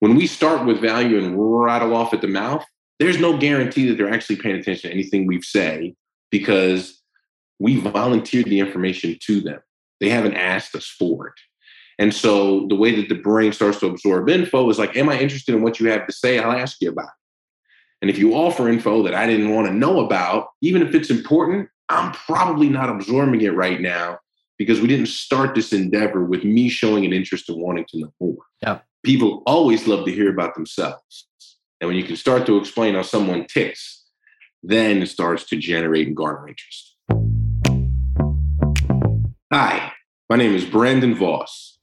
When we start with value and rattle off at the mouth, there's no guarantee that they're actually paying attention to anything we've say because we volunteered the information to them. They haven't asked us for it. And so the way that the brain starts to absorb info is like, Am I interested in what you have to say? I'll ask you about it. And if you offer info that I didn't want to know about, even if it's important, I'm probably not absorbing it right now because we didn't start this endeavor with me showing an interest in wanting to know more. Yeah. People always love to hear about themselves. And when you can start to explain how someone ticks, then it starts to generate and garner interest. Hi, my name is Brandon Voss.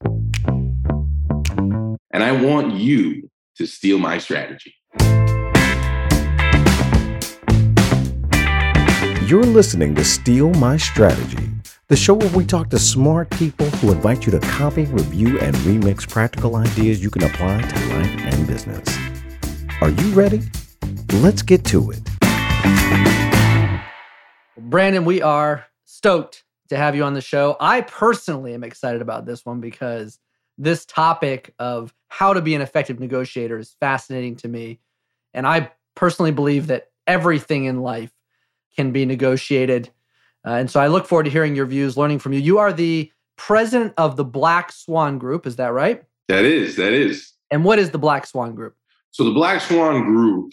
And I want you to steal my strategy. You're listening to Steal My Strategy, the show where we talk to smart people who invite you to copy, review, and remix practical ideas you can apply to life and business. Are you ready? Let's get to it. Brandon, we are stoked to have you on the show. I personally am excited about this one because this topic of how to be an effective negotiator is fascinating to me. And I personally believe that everything in life can be negotiated. Uh, and so I look forward to hearing your views, learning from you. You are the president of the Black Swan Group, is that right? That is, that is. And what is the Black Swan Group? So the Black Swan Group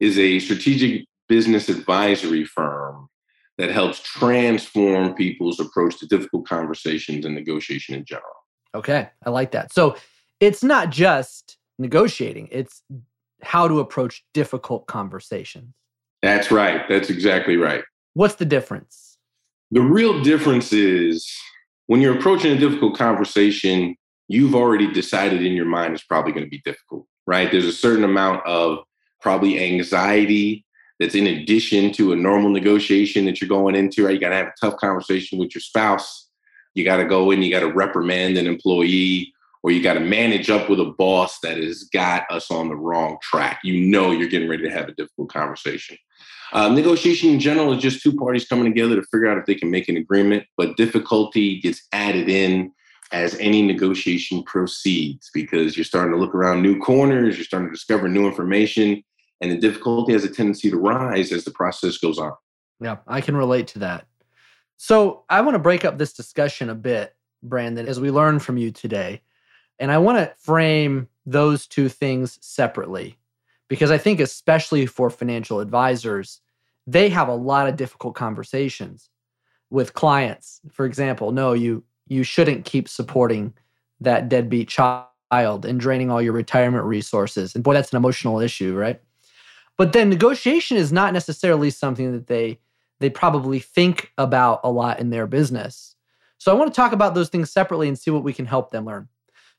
is a strategic business advisory firm that helps transform people's approach to difficult conversations and negotiation in general. Okay, I like that. So it's not just negotiating, it's how to approach difficult conversations. That's right. That's exactly right. What's the difference? The real difference is when you're approaching a difficult conversation, you've already decided in your mind it's probably going to be difficult, right? There's a certain amount of probably anxiety that's in addition to a normal negotiation that you're going into, right? You got to have a tough conversation with your spouse. You got to go in, you got to reprimand an employee, or you got to manage up with a boss that has got us on the wrong track. You know you're getting ready to have a difficult conversation. Um, negotiation in general is just two parties coming together to figure out if they can make an agreement, but difficulty gets added in as any negotiation proceeds because you're starting to look around new corners, you're starting to discover new information, and the difficulty has a tendency to rise as the process goes on. Yeah, I can relate to that. So I want to break up this discussion a bit, Brandon, as we learn from you today. And I want to frame those two things separately because I think, especially for financial advisors, they have a lot of difficult conversations with clients. For example, no, you you shouldn't keep supporting that deadbeat child and draining all your retirement resources. And boy, that's an emotional issue, right? But then negotiation is not necessarily something that they they probably think about a lot in their business. So I want to talk about those things separately and see what we can help them learn.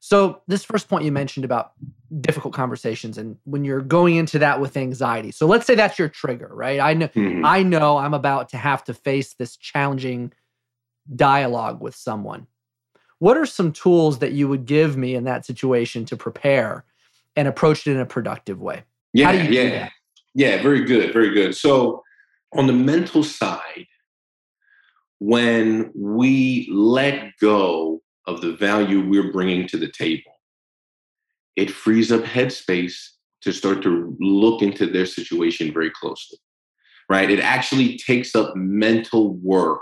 So this first point you mentioned about difficult conversations and when you're going into that with anxiety. So let's say that's your trigger, right? I know mm-hmm. I know I'm about to have to face this challenging dialogue with someone. What are some tools that you would give me in that situation to prepare and approach it in a productive way? Yeah, yeah. Yeah, very good, very good. So, on the mental side, when we let go of the value we're bringing to the table, it frees up headspace to start to look into their situation very closely, right? It actually takes up mental work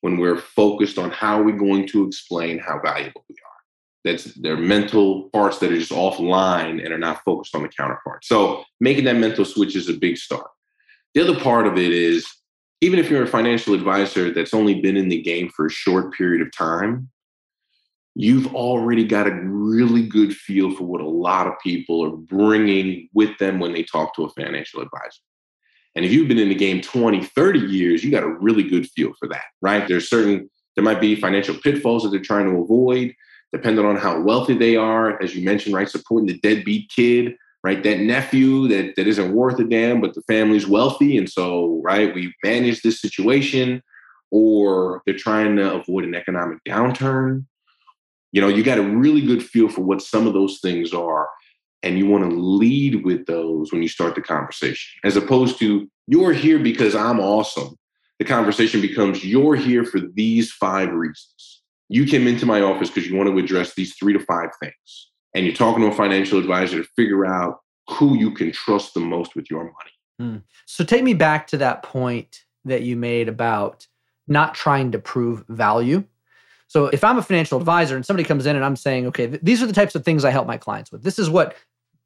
when we're focused on how we're going to explain how valuable we are. That's their mental parts that are just offline and are not focused on the counterpart. So making that mental switch is a big start. The other part of it is even if you're a financial advisor that's only been in the game for a short period of time, you've already got a really good feel for what a lot of people are bringing with them when they talk to a financial advisor. And if you've been in the game 20, 30 years, you got a really good feel for that, right? There's certain, there might be financial pitfalls that they're trying to avoid depending on how wealthy they are, as you mentioned, right? Supporting the deadbeat kid, right? That nephew that, that isn't worth a damn, but the family's wealthy. And so, right, we manage this situation, or they're trying to avoid an economic downturn. You know, you got a really good feel for what some of those things are. And you want to lead with those when you start the conversation, as opposed to you're here because I'm awesome. The conversation becomes you're here for these five reasons you came into my office because you want to address these three to five things. and you're talking to a financial advisor to figure out who you can trust the most with your money. Mm. So take me back to that point that you made about not trying to prove value. So if I'm a financial advisor and somebody comes in and I'm saying, okay, th- these are the types of things I help my clients with. This is what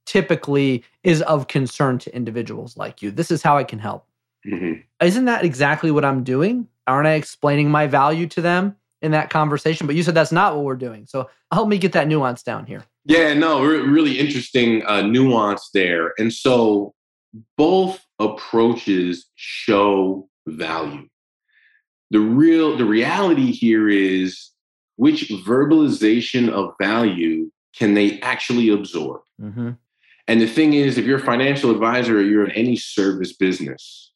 typically is of concern to individuals like you. This is how I can help. Mm-hmm. Isn't that exactly what I'm doing? Aren't I explaining my value to them in that conversation? But you said that's not what we're doing. So help me get that nuance down here. Yeah, no, re- really interesting uh, nuance there. And so both approaches show value. The real, the reality here is which verbalization of value can they actually absorb? Mm-hmm. And the thing is, if you're a financial advisor or you're in any service business,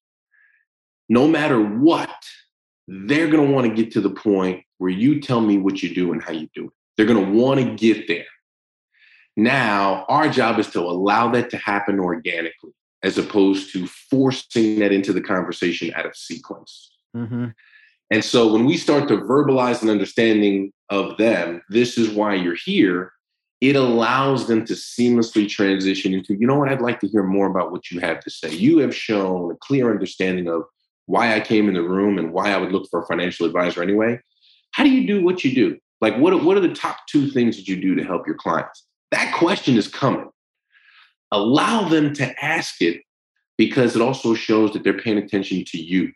no matter what, they're going to want to get to the point where you tell me what you do and how you do it. They're going to want to get there. Now, our job is to allow that to happen organically as opposed to forcing that into the conversation out of sequence. Mm-hmm. And so when we start to verbalize an understanding of them, this is why you're here, it allows them to seamlessly transition into, you know what, I'd like to hear more about what you have to say. You have shown a clear understanding of why I came in the room and why I would look for a financial advisor anyway. How do you do what you do? Like, what, what are the top two things that you do to help your clients? That question is coming. Allow them to ask it because it also shows that they're paying attention to you.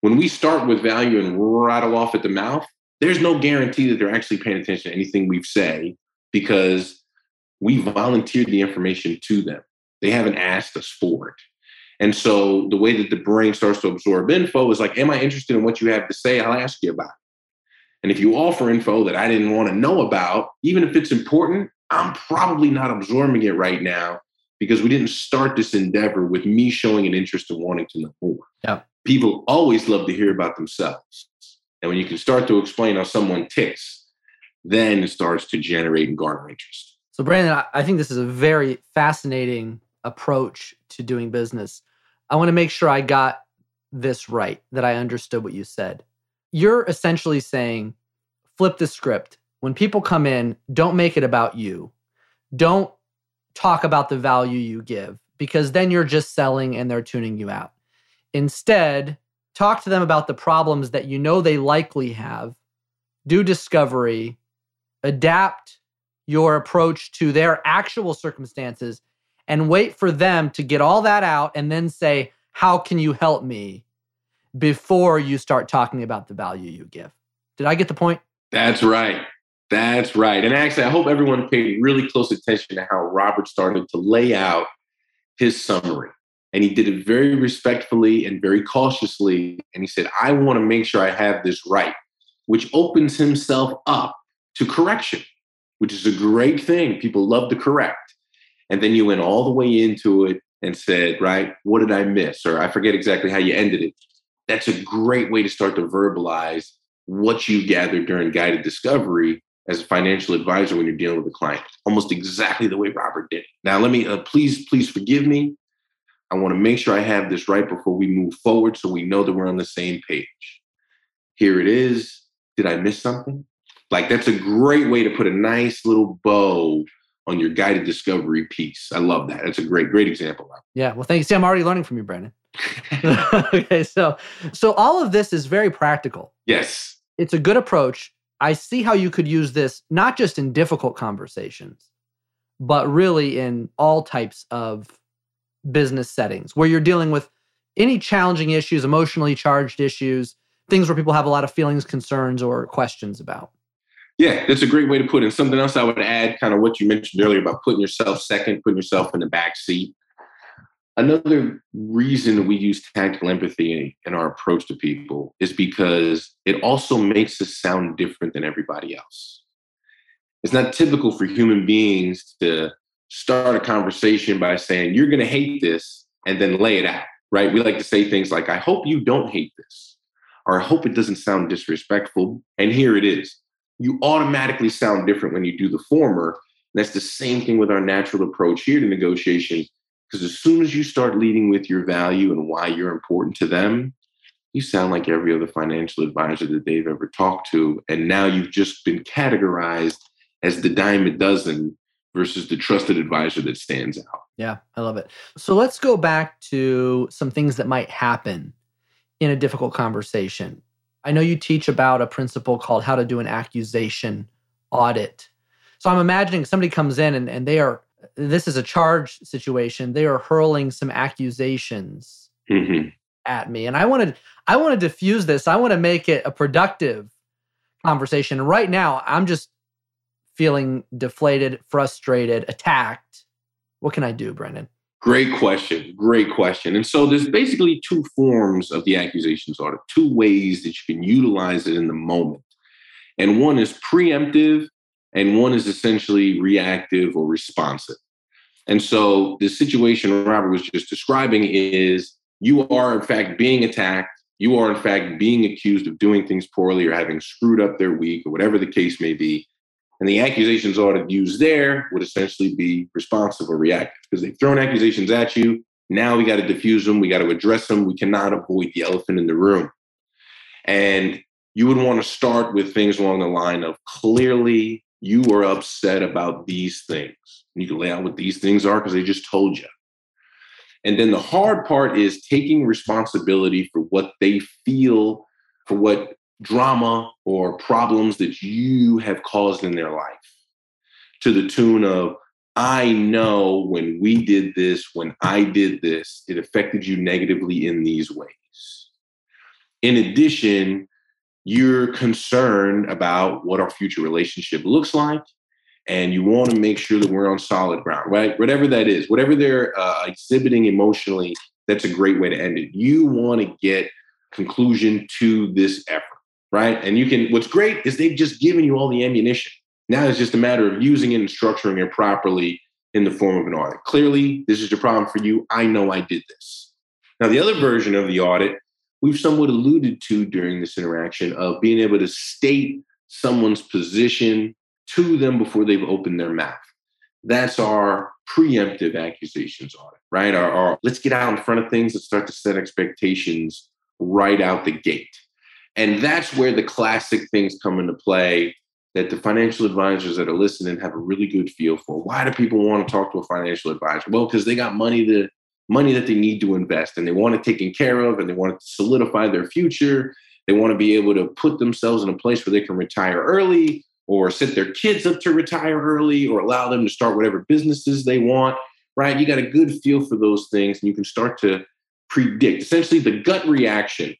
When we start with value and rattle off at the mouth, there's no guarantee that they're actually paying attention to anything we say because we volunteered the information to them. They haven't asked us for it. And so the way that the brain starts to absorb info is like, Am I interested in what you have to say? I'll ask you about it. And if you offer info that I didn't want to know about, even if it's important, I'm probably not absorbing it right now because we didn't start this endeavor with me showing an interest in wanting to know more. Yeah. People always love to hear about themselves. And when you can start to explain how someone ticks, then it starts to generate and garner interest. So, Brandon, I think this is a very fascinating approach to doing business. I want to make sure I got this right, that I understood what you said. You're essentially saying flip the script. When people come in, don't make it about you. Don't talk about the value you give because then you're just selling and they're tuning you out. Instead, talk to them about the problems that you know they likely have, do discovery, adapt your approach to their actual circumstances, and wait for them to get all that out and then say, How can you help me? before you start talking about the value you give. Did I get the point? That's right. That's right. And actually, I hope everyone paid really close attention to how Robert started to lay out his summary. And he did it very respectfully and very cautiously. And he said, I want to make sure I have this right, which opens himself up to correction, which is a great thing. People love to correct. And then you went all the way into it and said, right, what did I miss? Or I forget exactly how you ended it. That's a great way to start to verbalize what you gathered during guided discovery as a financial advisor when you're dealing with a client. Almost exactly the way Robert did. Now, let me, uh, please, please forgive me I want to make sure I have this right before we move forward so we know that we're on the same page. Here it is. Did I miss something? Like, that's a great way to put a nice little bow on your guided discovery piece. I love that. That's a great, great example. Yeah. Well, thank you. See, I'm already learning from you, Brandon. okay. So, so all of this is very practical. Yes. It's a good approach. I see how you could use this not just in difficult conversations, but really in all types of business settings where you're dealing with any challenging issues, emotionally charged issues, things where people have a lot of feelings, concerns, or questions about. Yeah, that's a great way to put it. Something else I would add, kind of what you mentioned earlier about putting yourself second, putting yourself in the back seat. Another reason we use tactical empathy in our approach to people is because it also makes us sound different than everybody else. It's not typical for human beings to start a conversation by saying, You're going to hate this, and then lay it out, right? We like to say things like, I hope you don't hate this, or I hope it doesn't sound disrespectful. And here it is. You automatically sound different when you do the former. that's the same thing with our natural approach here to negotiation. Because as soon as you start leading with your value and why you're important to them, you sound like every other financial advisor that they've ever talked to. And now you've just been categorized as the dime a dozen versus the trusted advisor that stands out. Yeah, I love it. So let's go back to some things that might happen in a difficult conversation. I know you teach about a principle called how to do an accusation audit. So I'm imagining somebody comes in and, and they are, this is a charge situation. They are hurling some accusations mm-hmm. at me. And I want to, I want to diffuse this. I want to make it a productive conversation. And right now, I'm just feeling deflated, frustrated, attacked. What can I do, Brandon? Great question. Great question. And so there's basically two forms of the accusations audit, two ways that you can utilize it in the moment. And one is preemptive, and one is essentially reactive or responsive. And so the situation Robert was just describing is you are, in fact, being attacked. You are, in fact, being accused of doing things poorly or having screwed up their week or whatever the case may be. And the accusations audit used there would essentially be responsive or reactive because they've thrown accusations at you. Now we got to diffuse them. We got to address them. We cannot avoid the elephant in the room. And you would want to start with things along the line of clearly you are upset about these things. And you can lay out what these things are because they just told you. And then the hard part is taking responsibility for what they feel, for what drama or problems that you have caused in their life to the tune of, I know when we did this, when I did this, it affected you negatively in these ways. In addition, you're concerned about what our future relationship looks like, and you want to make sure that we're on solid ground, right? Whatever that is, whatever they're uh, exhibiting emotionally, that's a great way to end it. You want to get conclusion to this effort right? And you can, what's great is they've just given you all the ammunition. Now it's just a matter of using it and structuring it properly in the form of an audit. Clearly, this is a problem for you. I know I did this. Now, the other version of the audit, we've somewhat alluded to during this interaction of being able to state someone's position to them before they've opened their mouth. That's our preemptive accusations audit, right? Our, our let's get out in front of things and start to set expectations right out the gate. And that's where the classic things come into play that the financial advisors that are listening have a really good feel for. Why do people want to talk to a financial advisor? Well, because they got money to money that they need to invest and they want it taken care of and they want to solidify their future. They want to be able to put themselves in a place where they can retire early or set their kids up to retire early or allow them to start whatever businesses they want, right? You got a good feel for those things and you can start to predict essentially the gut reaction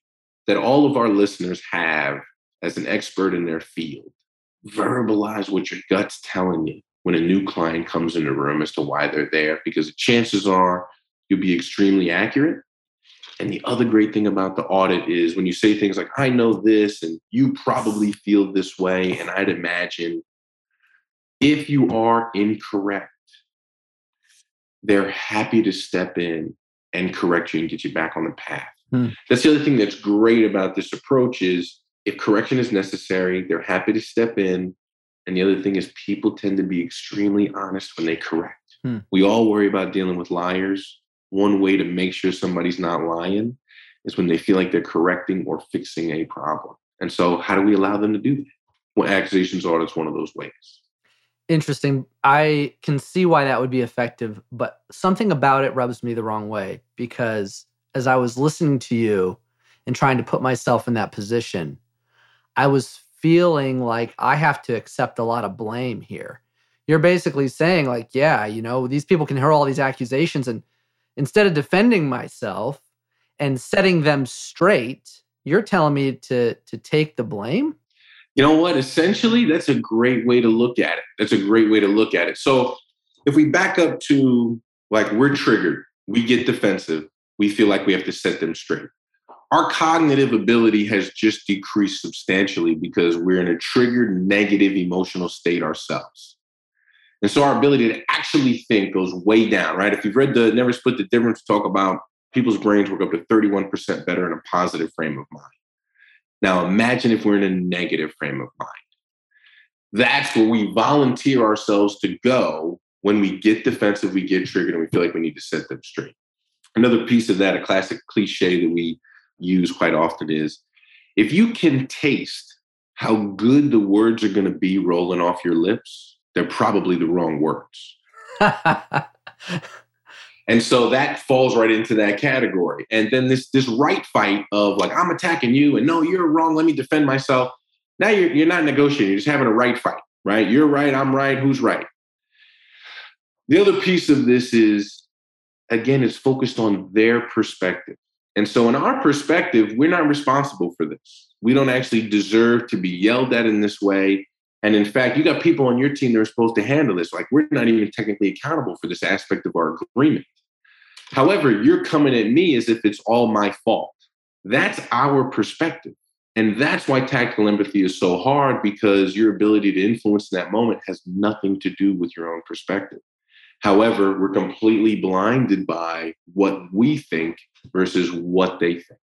that all of our listeners have as an expert in their field. Verbalize what your gut's telling you when a new client comes in the room as to why they're there, because the chances are you'll be extremely accurate. And the other great thing about the audit is when you say things like, I know this, and you probably feel this way, and I'd imagine if you are incorrect, they're happy to step in and correct you and get you back on the path. Hmm. That's the other thing that's great about this approach is if correction is necessary, they're happy to step in. And the other thing is people tend to be extremely honest when they correct. Hmm. We all worry about dealing with liars. One way to make sure somebody's not lying is when they feel like they're correcting or fixing a problem. And so how do we allow them to do that? Well, accusations audit's one of those ways. Interesting. I can see why that would be effective, but something about it rubs me the wrong way because as I was listening to you and trying to put myself in that position, I was feeling like I have to accept a lot of blame here. You're basically saying, like, yeah, you know, these people can hear all these accusations. And instead of defending myself and setting them straight, you're telling me to to take the blame? You know what? Essentially, that's a great way to look at it. That's a great way to look at it. So if we back up to like we're triggered, we get defensive, we feel like we have to set them straight. Our cognitive ability has just decreased substantially because we're in a triggered negative emotional state ourselves. And so our ability to actually think goes way down, right? If you've read the Never Split the Difference, talk about people's brains work up to 31% better in a positive frame of mind. Now imagine if we're in a negative frame of mind. That's where we volunteer ourselves to go when we get defensive, we get triggered, and we feel like we need to set them straight. Another piece of that, a classic cliche that we use quite often is if you can taste how good the words are going to be rolling off your lips, they're probably the wrong words. and so that falls right into that category. And then this this right fight of like I'm attacking you and no, you're wrong. Let me defend myself. Now you're you're not negotiating. You're just having a right fight, right? You're right. I'm right. Who's right? The other piece of this is again, it's focused on their perspective. And so, in our perspective, we're not responsible for this. We don't actually deserve to be yelled at in this way. And in fact, you got people on your team that are supposed to handle this. Like, we're not even technically accountable for this aspect of our agreement. However, you're coming at me as if it's all my fault. That's our perspective. And that's why tactical empathy is so hard because your ability to influence in that moment has nothing to do with your own perspective. However, we're completely blinded by what we think versus what they think.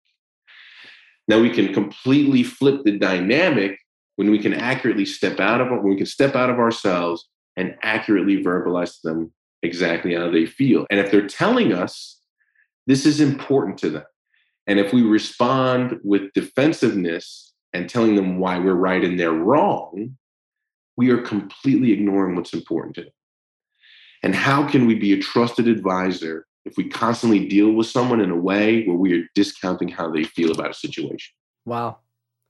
Now we can completely flip the dynamic when we can accurately step out of when we can step out of ourselves and accurately verbalize to them exactly how they feel. And if they're telling us this is important to them, and if we respond with defensiveness and telling them why we're right and they're wrong, we are completely ignoring what's important to them. And how can we be a trusted advisor if we constantly deal with someone in a way where we are discounting how they feel about a situation? Wow.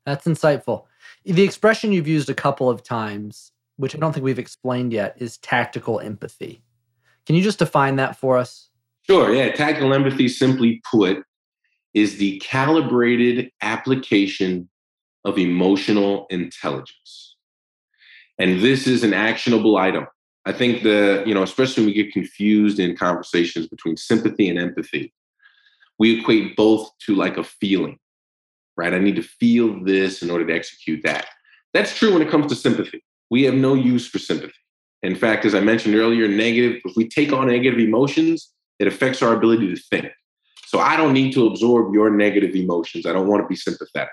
That's insightful. The expression you've used a couple of times, which I don't think we've explained yet, is tactical empathy. Can you just define that for us? Sure. Yeah. Tactical empathy, simply put, is the calibrated application of emotional intelligence. And this is an actionable item. I think the, you know, especially when we get confused in conversations between sympathy and empathy, we equate both to like a feeling, right? I need to feel this in order to execute that. That's true when it comes to sympathy. We have no use for sympathy. In fact, as I mentioned earlier, negative, if we take on negative emotions, it affects our ability to think. So I don't need to absorb your negative emotions. I don't want to be sympathetic.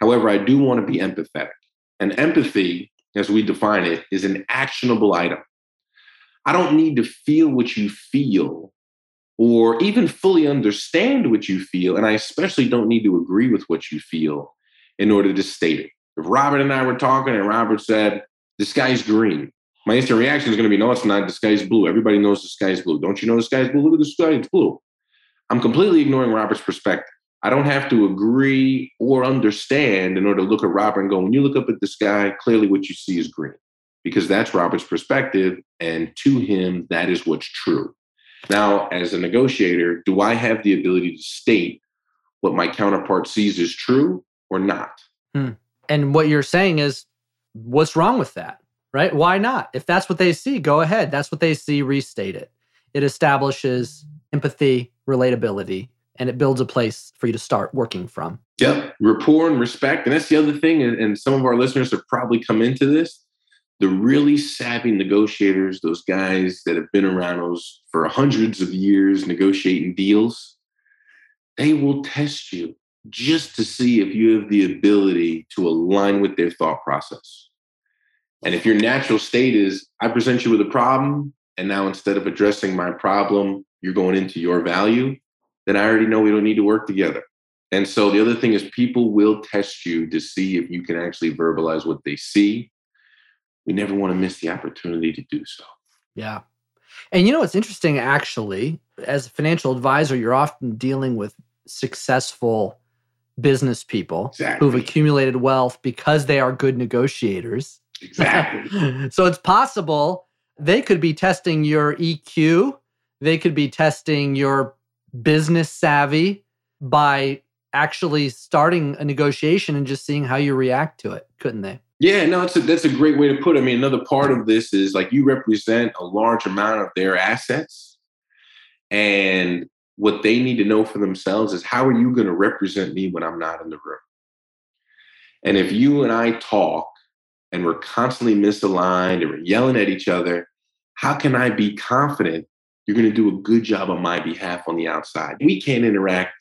However, I do want to be empathetic. And empathy as we define it, is an actionable item. I don't need to feel what you feel or even fully understand what you feel. And I especially don't need to agree with what you feel in order to state it. If Robert and I were talking and Robert said, the sky's green, my instant reaction is going to be, no, it's not. The sky's blue. Everybody knows the sky's blue. Don't you know the sky's blue? Look at the sky. It's blue. I'm completely ignoring Robert's perspective. I don't have to agree or understand in order to look at Robert and go, when you look up at the sky, clearly what you see is green, because that's Robert's perspective. And to him, that is what's true. Now, as a negotiator, do I have the ability to state what my counterpart sees is true or not? Hmm. And what you're saying is, what's wrong with that? Right? Why not? If that's what they see, go ahead. That's what they see, restate it. It establishes empathy, relatability, and it builds a place for you to start working from. Yep, rapport and respect. And that's the other thing. And, some of our listeners have probably come into this. The really savvy negotiators, those guys that have been around those for hundreds of years negotiating deals, they will test you just to see if you have the ability to align with their thought process. And if your natural state is, I present you with a problem, and now instead of addressing my problem, you're going into your value, then I already know we don't need to work together. And so the other thing is people will test you to see if you can actually verbalize what they see. We never want to miss the opportunity to do so. Yeah. And you know what's interesting actually, as a financial advisor, you're often dealing with successful business people exactly. who've accumulated wealth because they are good negotiators. Exactly. so it's possible they could be testing your EQ, they could be testing your business savvy by actually starting a negotiation and just seeing how you react to it, couldn't they? Yeah, no, that's a, that's a great way to put it. I mean, another part of this is like you represent a large amount of their assets. And what they need to know for themselves is how are you going to represent me when I'm not in the room? And if you and I talk and we're constantly misaligned and we're yelling at each other, how can I be confident you're going to do a good job on my behalf on the outside. We can't interact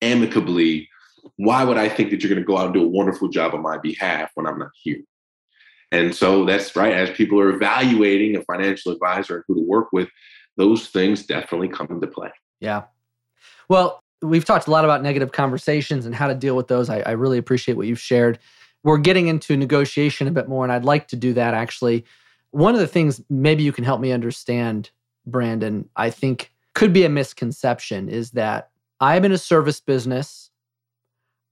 amicably. Why would I think that you're going to go out and do a wonderful job on my behalf when I'm not here? And so that's right. As people are evaluating a financial advisor and who to work with, those things definitely come into play. Yeah. Well, we've talked a lot about negative conversations and how to deal with those. I, I really appreciate what you've shared. We're getting into negotiation a bit more, and I'd like to do that actually One of the things maybe you can help me understand, Brandon, I think could be a misconception is that I'm in a service business.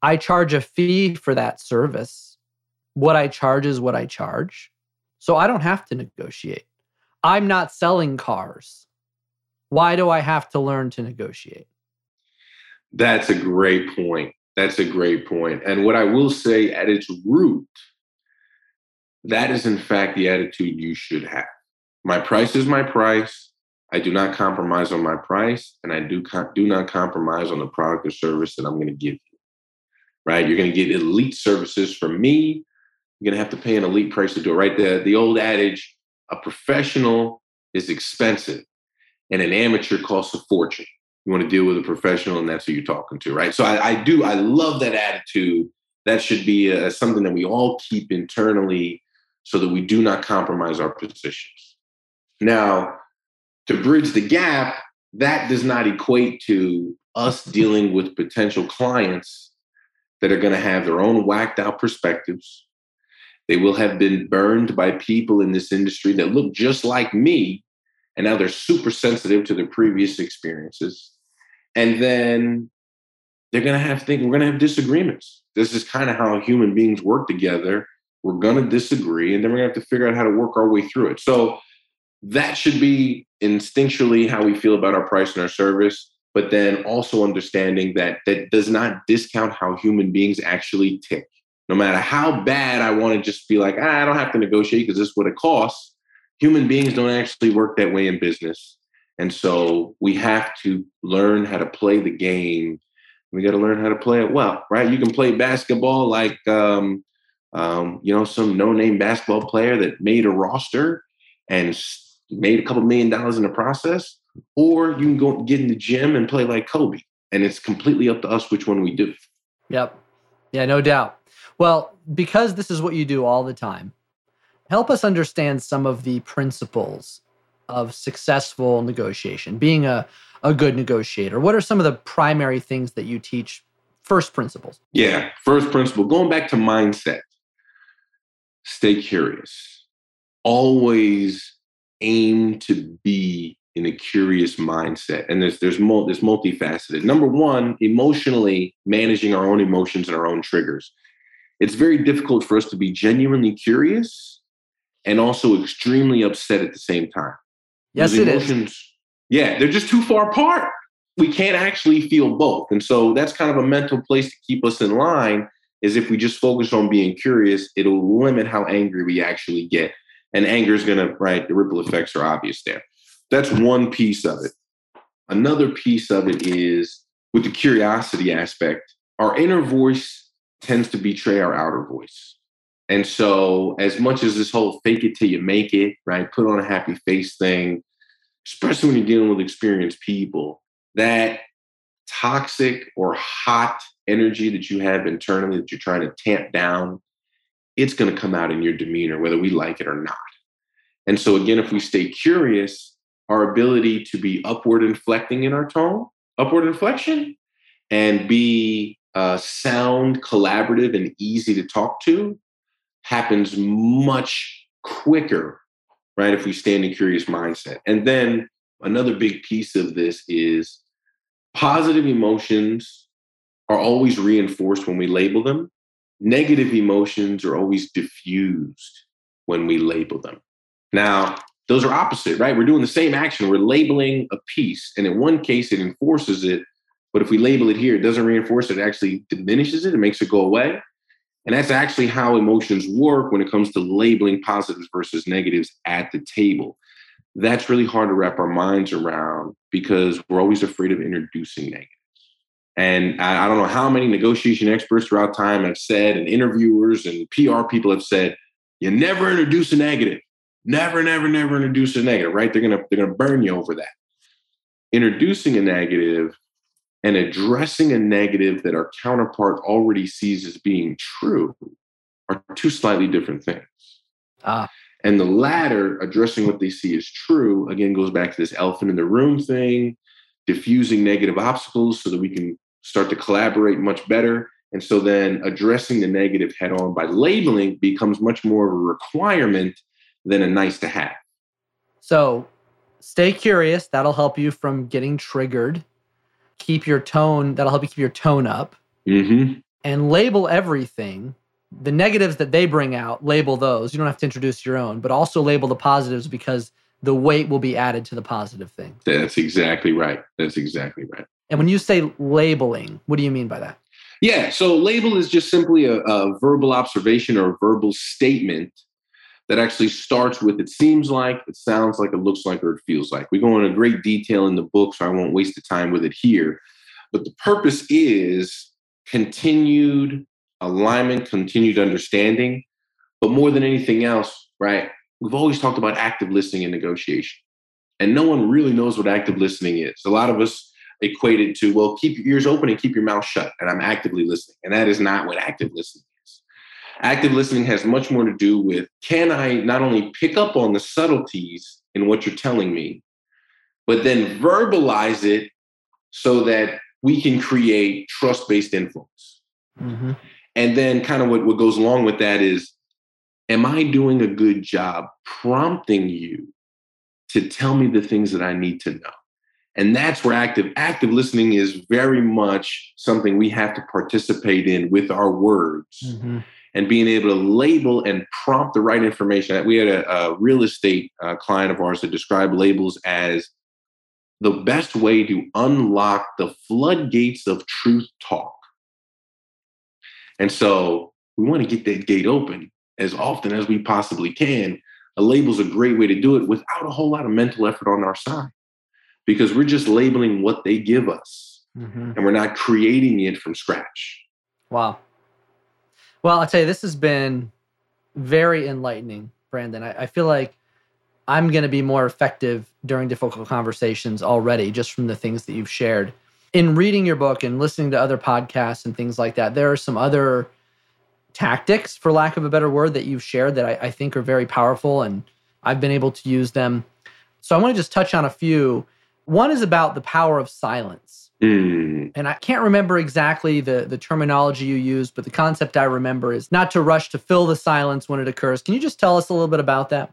I charge a fee for that service. What I charge is what I charge. So I don't have to negotiate. I'm not selling cars. Why do I have to learn to negotiate? That's a great point. That's a great point. And what I will say at its root, that is in fact the attitude you should have. My price is my price. I do not compromise on my price, and I do do not compromise on the product or service that I'm going to give you. Right? You're going to get elite services from me. You're going to have to pay an elite price to do it. Right? The the old adage: a professional is expensive, and an amateur costs a fortune. You want to deal with a professional, and that's who you're talking to, right? So I, I do. I love that attitude. That should be a, uh, something that we all keep internally, so that we do not compromise our positions. Now, to bridge the gap, that does not equate to us dealing with potential clients that are going to have their own whacked out perspectives. They will have been burned by people in this industry that look just like me, and now they're super sensitive to their previous experiences. And then they're going to have think we're going to have disagreements. This is kind of how human beings work together. We're going to disagree and then we're going to have to figure out how to work our way through it. So that should be instinctually how we feel about our price and our service but then also understanding that that does not discount how human beings actually tick no matter how bad i want to just be like ah, i don't have to negotiate because this is what it costs human beings don't actually work that way in business and so we have to learn how to play the game. We got to learn how to play it well, right? You can play basketball like, um, um, you know, some no-name basketball player that made a roster and made a couple million dollars in the process, or you can go get in the gym and play like Kobe. And it's completely up to us which one we do. Yep. Yeah, no doubt. Well, because this is what you do all the time, help us understand some of the principles of successful negotiation, being a, a good negotiator? What are some of the primary things that you teach? First principles. Yeah, first principle. Going back to mindset, stay curious. Always aim to be in a curious mindset. And there's there's mul- there's multifaceted. Number one, emotionally managing our own emotions and our own triggers. It's very difficult for us to be genuinely curious and also extremely upset at the same time. Yes, it emotions, is. Yeah, they're just too far apart. We can't actually feel both. And so that's kind of a mental place to keep us in line is if we just focus on being curious, it'll limit how angry we actually get. And anger is going to, right, the ripple effects are obvious there. That's one piece of it. Another piece of it is with the curiosity aspect, our inner voice tends to betray our outer voice. And so, as much as this whole fake it till you make it, right, put on a happy face thing, especially when you're dealing with experienced people, that toxic or hot energy that you have internally that you're trying to tamp down, it's going to come out in your demeanor, whether we like it or not. And so, again, if we stay curious, our ability to be upward inflecting in our tone, upward inflection, and be uh, sound, collaborative, and easy to talk to happens much quicker right? If we stay in curious mindset. And then another big piece of this is positive emotions are always reinforced when we label them. Negative emotions are always diffused when we label them. Now, those are opposite, right? We're doing the same action. We're labeling a piece. And in one case, it enforces it. But if we label it here, it doesn't reinforce it, it actually diminishes it, it makes it go away. And that's actually how emotions work when it comes to labeling positives versus negatives at the table. That's really hard to wrap our minds around because we're always afraid of introducing negatives. And I, don't know how many negotiation experts throughout time have said, and interviewers and PR people have said, you never introduce a negative. Never, never, never introduce a negative, right? They're gonna they're gonna burn you over that. Introducing a negative and addressing a negative that our counterpart already sees as being true are two slightly different things. Ah. And the latter, addressing what they see as true, again goes back to this elephant in the room thing, diffusing negative obstacles so that we can start to collaborate much better. And so then addressing the negative head on by labeling becomes much more of a requirement than a nice to have. So stay curious. That'll help you from getting triggered. Keep your tone, that'll help you keep your tone up. Mm-hmm. And label everything. The negatives that they bring out, label those. You don't have to introduce your own, but also label the positives because the weight will be added to the positive thing. That's exactly right. That's exactly right. And when you say labeling, what do you mean by that? Yeah. So label is just simply a, a verbal observation or a verbal statement that actually starts with it seems like, it sounds like, it looks like, or it feels like. We go into great detail in the book, so I won't waste the time with it here. But the purpose is continued alignment, continued understanding. But more than anything else, right? We've always talked about active listening and negotiation. And no one really knows what active listening is. A lot of us equate it to, well, keep your ears open and keep your mouth shut. And I'm actively listening. And that is not what active listening is. Active listening has much more to do with can I not only pick up on the subtleties in what you're telling me, but then verbalize it so that we can create trust based influence. Mm-hmm. And then, kind of what, what goes along with that is am I doing a good job prompting you to tell me the things that I need to know? And that's where active active listening is very much something we have to participate in with our words. Mm-hmm and being able to label and prompt the right information. We had a, a real estate uh, client of ours that described labels as the best way to unlock the floodgates of truth talk. And so we want to get that gate open as often as we possibly can. A label is a great way to do it without a whole lot of mental effort on our side because we're just labeling what they give us mm-hmm. and we're not creating it from scratch. Wow. Well, I'll tell you, this has been very enlightening, Brandon. I, I feel like I'm going to be more effective during difficult conversations already, just from the things that you've shared. In reading your book and listening to other podcasts and things like that, there are some other tactics, for lack of a better word, that you've shared that I, I think are very powerful, and I've been able to use them. So I want to just touch on a few. One is about the power of silence. Mm. And I can't remember exactly the, the terminology you used, but the concept I remember is not to rush to fill the silence when it occurs. Can you just tell us a little bit about that?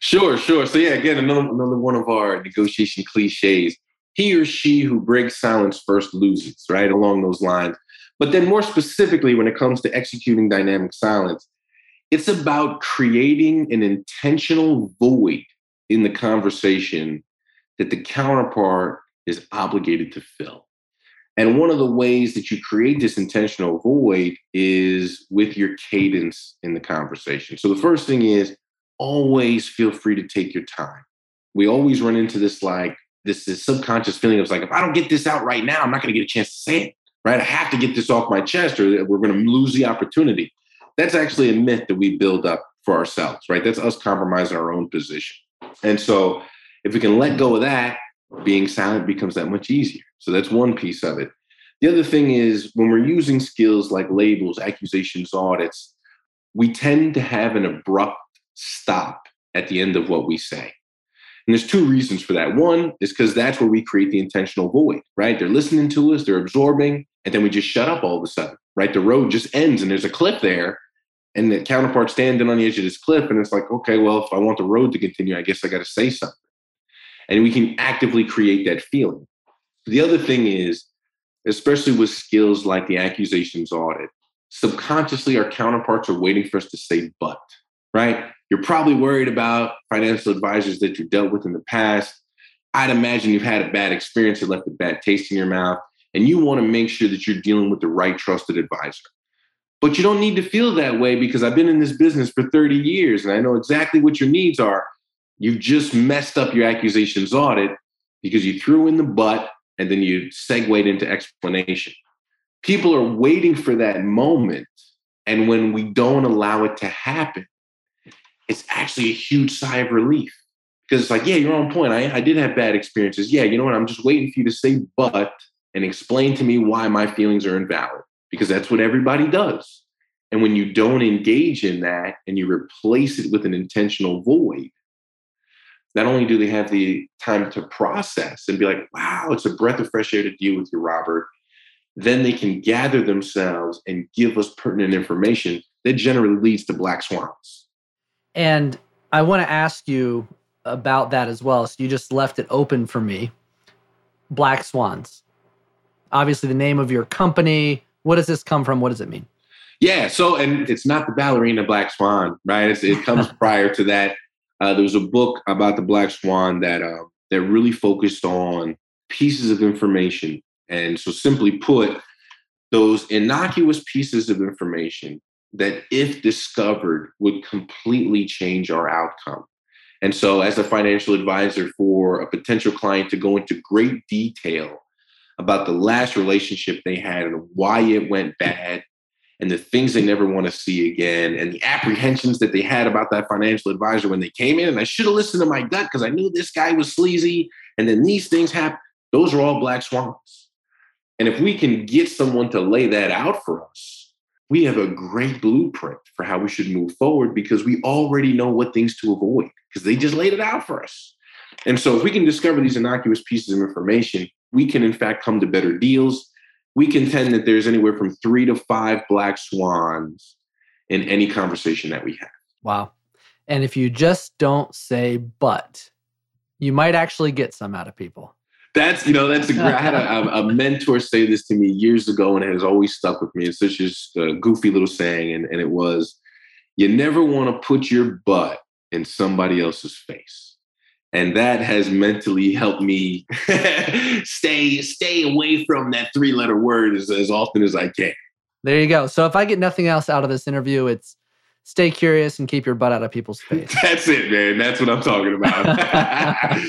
Sure, sure. So, yeah, again, another, another one of our negotiation cliches. He or she who breaks silence first loses, right? Along those lines. But then, more specifically, when it comes to executing dynamic silence, it's about creating an intentional void in the conversation that the counterpart is obligated to fill. And one of the ways that you create this intentional void is with your cadence in the conversation. So the first thing is always feel free to take your time. We always run into this like this, this subconscious feeling of like, if I don't get this out right now, I'm not going to get a chance to say it, right? I have to get this off my chest or we're going to lose the opportunity. That's actually a myth that we build up for ourselves, right? That's us compromising our own position. And so if we can let go of that being silent becomes that much easier. So that's one piece of it. The other thing is when we're using skills like labels, accusations, audits, we tend to have an abrupt stop at the end of what we say. And there's two reasons for that. One is because that's where we create the intentional void, right? They're listening to us, they're absorbing, and then we just shut up all of a sudden, right? The road just ends and there's a cliff there. And the counterpart standing on the edge of this cliff. And it's like, okay, well, if I want the road to continue, I guess I got to say something and we can actively create that feeling. The other thing is, especially with skills like the accusations audit, subconsciously our counterparts are waiting for us to say but, right? You're probably worried about financial advisors that you dealt with in the past. I'd imagine you've had a bad experience that left a bad taste in your mouth, and you want to make sure that you're dealing with the right trusted advisor. But you don't need to feel that way because I've been in this business for 30 years and I know exactly what your needs are. You've just messed up your accusations audit because you threw in the but and then you segued into explanation. People are waiting for that moment. And when we don't allow it to happen, it's actually a huge sigh of relief because it's like, yeah, you're on point. I, I did have bad experiences. Yeah, you know what? I'm just waiting for you to say but and explain to me why my feelings are invalid because that's what everybody does. And when you don't engage in that and you replace it with an intentional void, not only do they have the time to process and be like, wow, it's a breath of fresh air to deal with you, Robert, then they can gather themselves and give us pertinent information that generally leads to black swans. And I want to ask you about that as well. So you just left it open for me. Black Swans. Obviously, the name of your company. What does this come from? What does it mean? Yeah. So, and it's not the ballerina Black Swan, right? It's, it comes prior to that. Uh, there was a book about the Black Swan that uh, that really focused on pieces of information, and so simply put, those innocuous pieces of information that, if discovered, would completely change our outcome. And so, as a financial advisor for a potential client to go into great detail about the last relationship they had and why it went bad and the things they never want to see again and the apprehensions that they had about that financial advisor when they came in and I should have listened to my gut because I knew this guy was sleazy and then these things happen those are all black swans and if we can get someone to lay that out for us we have a great blueprint for how we should move forward because we already know what things to avoid because they just laid it out for us. And so, if we can discover these innocuous pieces of information, we can, in fact, come to better deals. We contend that there's anywhere from three to five black swans in any conversation that we have. Wow. And if you just don't say but, you might actually get some out of people. That's, you know, that's a great, I had a, a, mentor say this to me years ago and it has always stuck with me. It's such a goofy little saying. And, and it was, you never want to put your butt in somebody else's face and that has mentally helped me stay stay away from that three letter word as, as often as i can. There you go. So if i get nothing else out of this interview it's stay curious and keep your butt out of people's face. That's it man. That's what i'm talking about.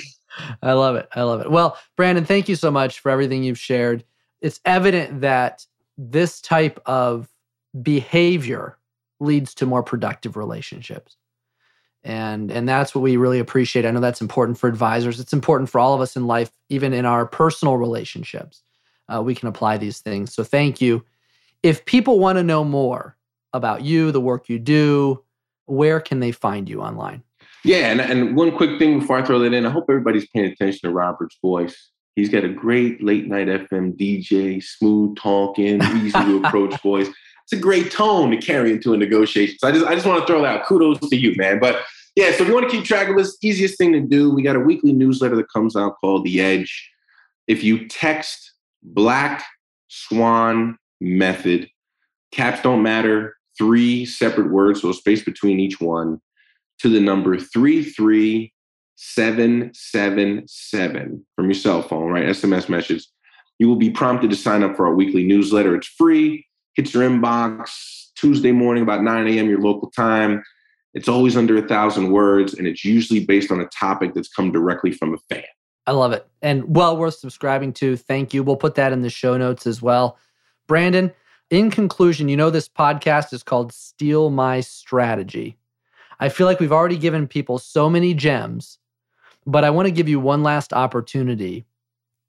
I love it. I love it. Well brandon thank you so much for everything you've shared. It's evident that this type of behavior leads to more productive relationships and and that's what we really appreciate. I know that's important for advisors. It's important for all of us in life even in our personal relationships. Uh, we can apply these things. So thank you. If people want to know more about you the work you do where can they find you online? Yeah and, and one quick thing before i throw that in i hope everybody's paying attention to robert's voice. He's got a great late night fm dj smooth talking easy to approach voice it's a great tone to carry into a negotiation. So I just I just want to throw that out. Kudos to you, man. But yeah, so if you want to keep track of this, easiest thing to do, we got a weekly newsletter that comes out called The Edge. If you text Black Swan Method, caps don't matter, three separate words, so a space between each one, to the number 33777 from your cell phone, right? SMS message. You will be prompted to sign up for our weekly newsletter. It's free hits your inbox Tuesday morning about 9 a.m. your local time. It's always under a thousand words, and it's usually based on a topic that's come directly from a fan. I love it. And well worth subscribing to. Thank you. We'll put that in the show notes as well. Brandon, in conclusion, you know, this podcast is called Steal My Strategy. I feel like we've already given people so many gems, but I want to give you one last opportunity.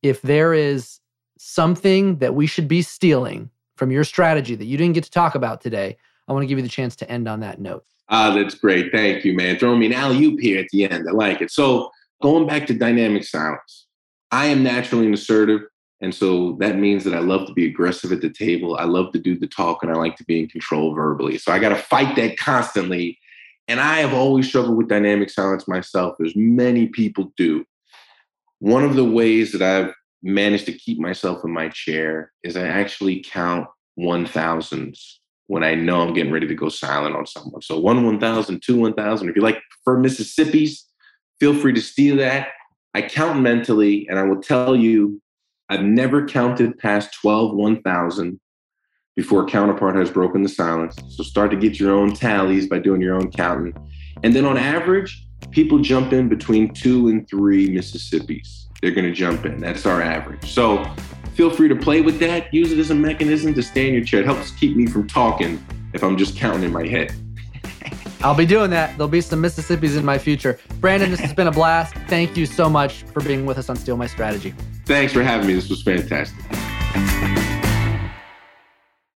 If there is something that we should be stealing from your strategy that you didn't get to talk about today, I want to give you the chance to end on that note. Ah, that's great. Thank you, man. Throwing me an alley oop here at the end. I like it. So going back to dynamic silence, I am naturally an assertive. And so that means that I love to be aggressive at the table. I love to do the talk and I like to be in control verbally. So I got to fight that constantly. And I have always struggled with dynamic silence myself, as many people do. One of the ways that I've managed to keep myself in my chair is I actually count one thousands when I know I'm getting ready to go silent on someone. So one one thousand, two one thousand. If you like for Mississippi's, feel free to steal that. I count mentally, and I will tell you, I've never counted past 12 1000 before a counterpart has broken the silence. So start to get your own tallies by doing your own counting. And then on average, people jump in between two and three Mississippi's they're going to jump in. That's our average. So feel free to play with that. Use it as a mechanism to stay in your chair. It helps keep me from talking if I'm just counting in my head. I'll be doing that. There'll be some Mississippi's in my future. Brandon, this has been a blast. Thank you so much for being with us on Steal My Strategy. Thanks for having me. This was fantastic.